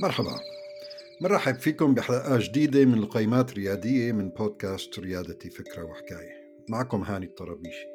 مرحبا. مرحب فيكم بحلقة جديدة من القيمات الريادية من بودكاست ريادتي فكرة وحكاية. معكم هاني الطرابيشي.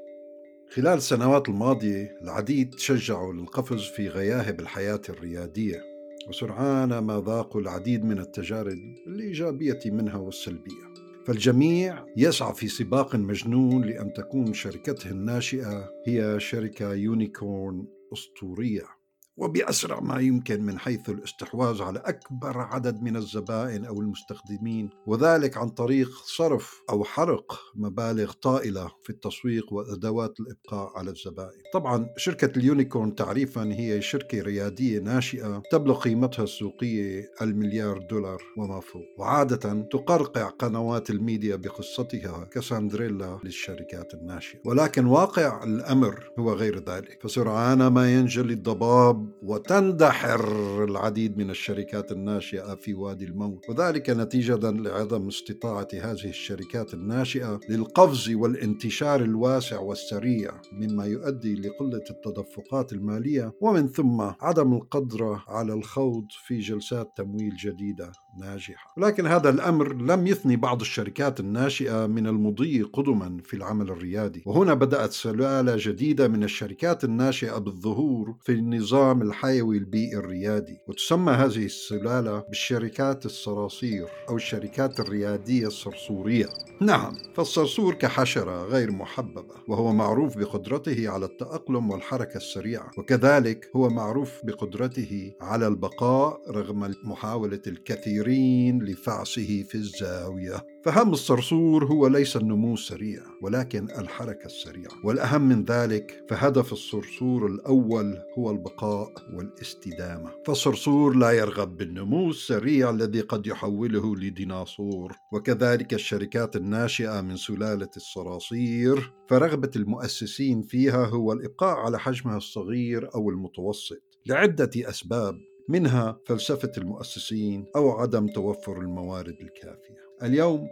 خلال السنوات الماضية العديد تشجعوا للقفز في غياهب الحياة الريادية وسرعان ما ذاقوا العديد من التجارب الإيجابية منها والسلبية. فالجميع يسعى في سباق مجنون لأن تكون شركته الناشئة هي شركة يونيكورن أسطورية. وبأسرع ما يمكن من حيث الاستحواذ على أكبر عدد من الزبائن أو المستخدمين وذلك عن طريق صرف أو حرق مبالغ طائلة في التسويق وأدوات الإبقاء على الزبائن. طبعا شركة ال unicorn تعريفا هي شركة ريادية ناشئة تبلغ قيمتها السوقية المليار دولار وما فوق وعادة تقرقع قنوات الميديا بقصتها كساندريلا للشركات الناشئة. ولكن واقع الأمر هو غير ذلك. فسرعان ما ينجلي الضباب وتندحر العديد من الشركات الناشئة في وادي الموت وذلك نتيجة لعدم استطاعة هذه الشركات الناشئة للقفز والانتشار الواسع والسريع مما يؤدي لقلة التدفقات المالية ومن ثم عدم القدرة على الخوض في جلسات تمويل جديدة. ناجحة. ولكن هذا الأمر لم يثني بعض الشركات الناشئة من المضي قدما في العمل الريادي. وهنا بدأت سلالة جديدة من الشركات الناشئة بالظهور في النظام الحيوي البيئي الريادي. وتسمى هذه السلالة بالشركات الصراصير أو الشركات الريادية الصرصورية. نعم فالصرصور كحشرة غير محببة وهو معروف بقدرته على التأقلم والحركة السريعة وكذلك هو معروف بقدرته على البقاء رغم محاولة الكثير كثيرين لفعسه في الزاوية. فهم الصرصور هو ليس النمو السريع ولكن الحركة السريعة. والأهم من ذلك فهدف الصرصور الأول هو البقاء والاستدامة. فالصرصور لا يرغب بالنمو السريع الذي قد يحوله لديناصور. وكذلك الشركات الناشئة من سلالة الصراصير فرغبة المؤسسين فيها هو الإبقاء على حجمها الصغير أو المتوسط. لعدة أسباب منها فلسفة المؤسسين أو عدم توفر الموارد الكافية. اليوم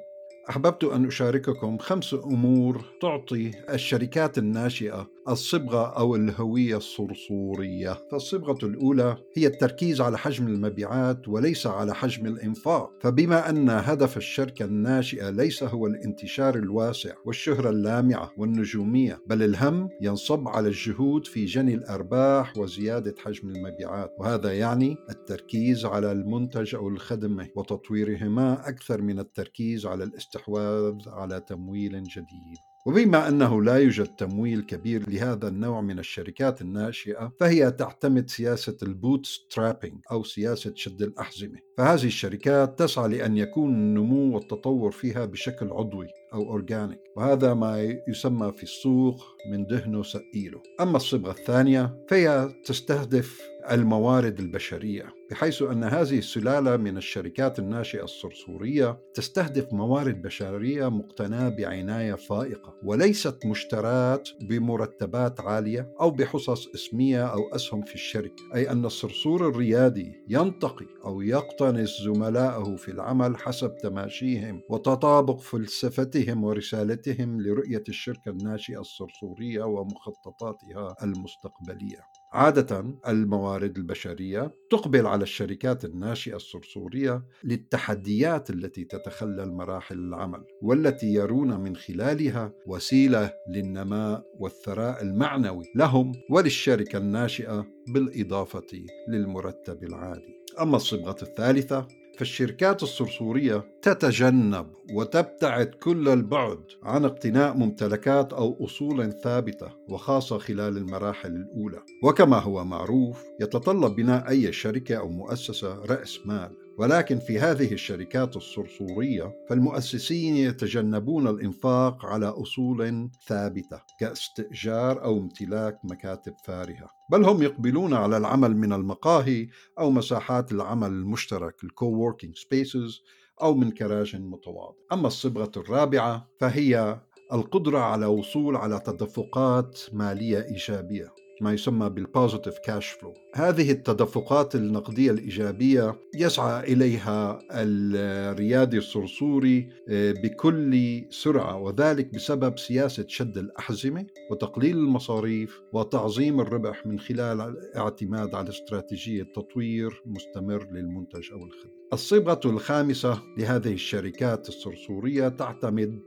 أحببت أن أشارككم خمس أمور تعطي الشركات الناشئة الصبغة أو الهوية الصرصورية. فالصبغة الأولى هي التركيز على حجم المبيعات وليس على حجم الإنفاق. فبما أن هدف الشركة الناشئة ليس هو الانتشار الواسع والشهرة اللامعة والنجومية بل الهم ينصب على الجهود في جني الأرباح وزيادة حجم المبيعات. وهذا يعني التركيز على المنتج أو الخدمة وتطويرهما أكثر من التركيز على الاستحواذ على تمويل جديد. وبما أنه لا يوجد تمويل كبير لهذا النوع من الشركات الناشئة فهي تعتمد سياسة ال bootstrapping أو سياسة شد الأحزمة. فهذه الشركات تسعى لأن يكون النمو والتطور فيها بشكل عضوي أو organic وهذا ما يسمى في السوق من دهنه سقيله. أما الصبغة الثانية فهي تستهدف الموارد البشرية بحيث أن هذه السلالة من الشركات الناشئة الصرصورية تستهدف موارد بشرية مقتناة بعناية فائقة وليست مشترات بمرتبات عالية أو بحصص اسمية أو أسهم في الشركة. أي أن الصرصور الريادي ينتقي أو يقتنص زملائه في العمل حسب تماشيهم وتطابق فلسفتهم ورسالتهم لرؤية الشركة الناشئة الصرصورية ومخططاتها المستقبلية. عادة الموارد البشرية تقبل على الشركات الناشئة الصرصورية للتحديات التي تتخلل مراحل العمل والتي يرون من خلالها وسيلة للنماء والثراء المعنوي لهم وللشركة الناشئة بالإضافة للمرتب العالي. أما الصبغة الثالثة فالشركات الصرصورية تتجنب وتبتعد كل البعد عن اقتناء ممتلكات أو أصول ثابتة وخاصة خلال المراحل الأولى. وكما هو معروف يتطلب بناء أي شركة أو مؤسسة رأس مال. ولكن في هذه الشركات الصرصورية فالمؤسسين يتجنبون الإنفاق على أصول ثابتة كاستئجار أو امتلاك مكاتب فارهة بل هم يقبلون على العمل من المقاهي أو مساحات العمل المشترك ال coworking spaces أو من كراج متواضع. أما الصبغة الرابعة فهي القدرة على وصول على تدفقات مالية إيجابية. ما يسمى بال positive cash flow هذه التدفقات النقدية الإيجابية يسعى إليها الريادي الصرصوري آه، بكل سرعة وذلك بسبب سياسة شد الأحزمة وتقليل المصاريف وتعظيم الربح من خلال الاعتماد على استراتيجية تطوير مستمر للمنتج أو الخدمة. الصبغة الخامسة لهذه الشركات الصرصورية تعتمد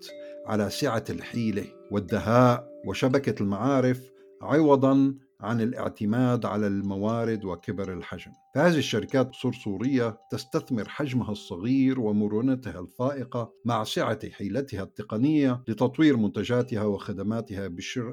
على سعة الحيلة والدهاء وشبكة المعارف عوضا عن الاعتماد على الموارد وكبر الحجم. فهذه الشركات الصرصورية تستثمر حجمها الصغير ومرونتها الفائقة مع سعة حيلتها التقنية لتطوير منتجاتها وخدماتها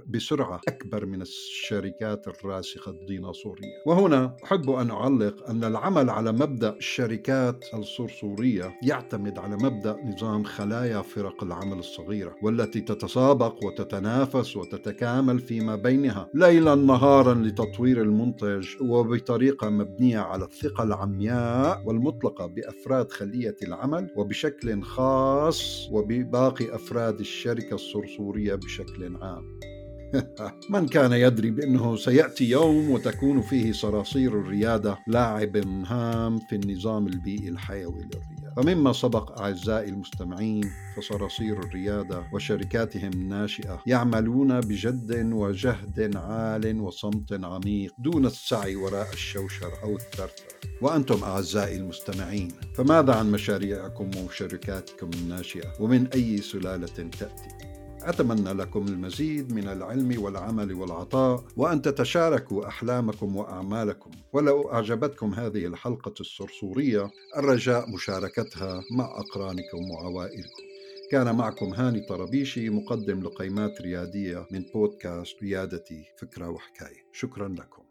بسرعة أكبر من الشركات الراسخة الديناصورية. وهنا أحب أن أعلق أن العمل على مبدأ الشركات الصرصورية يعتمد على مبدأ نظام خلايا فرق العمل الصغيرة والتي تتسابق وتتنافس وتتكامل فيما بينها. ليلا نهارا لتطوير المنتج وبطريقة مبنية على الثقة العمياء والمطلقة بأفراد خلية العمل وبشكل خاص وبباقي أفراد الشركة الصرصورية بشكل عام. من كان يدري بأنه سيأتي يوم وتكون فيه صراصير الريادة لاعب هام في النظام البيئي الحيوي للريادة. فمما سبق أعزائي المستمعين فصراصير الريادة وشركاتهم الناشئة يعملون بجد وجهد عال وصمت عميق دون السعي وراء الشوشر أو الثرثر وأنتم أعزائي المستمعين فماذا عن مشاريعكم وشركاتكم الناشئة ومن أي سلالة تأتي؟ أتمنى لكم المزيد من العلم والعمل والعطاء وأن تتشاركوا أحلامكم وأعمالكم. ولو أعجبتكم هذه الحلقة الصرصورية الرجاء مشاركتها مع أقرانكم وعوائلكم. كان معكم هاني طربيشي مقدم لقيمات ريادية من بودكاست ريادتي فكرة وحكاية. شكرا لكم.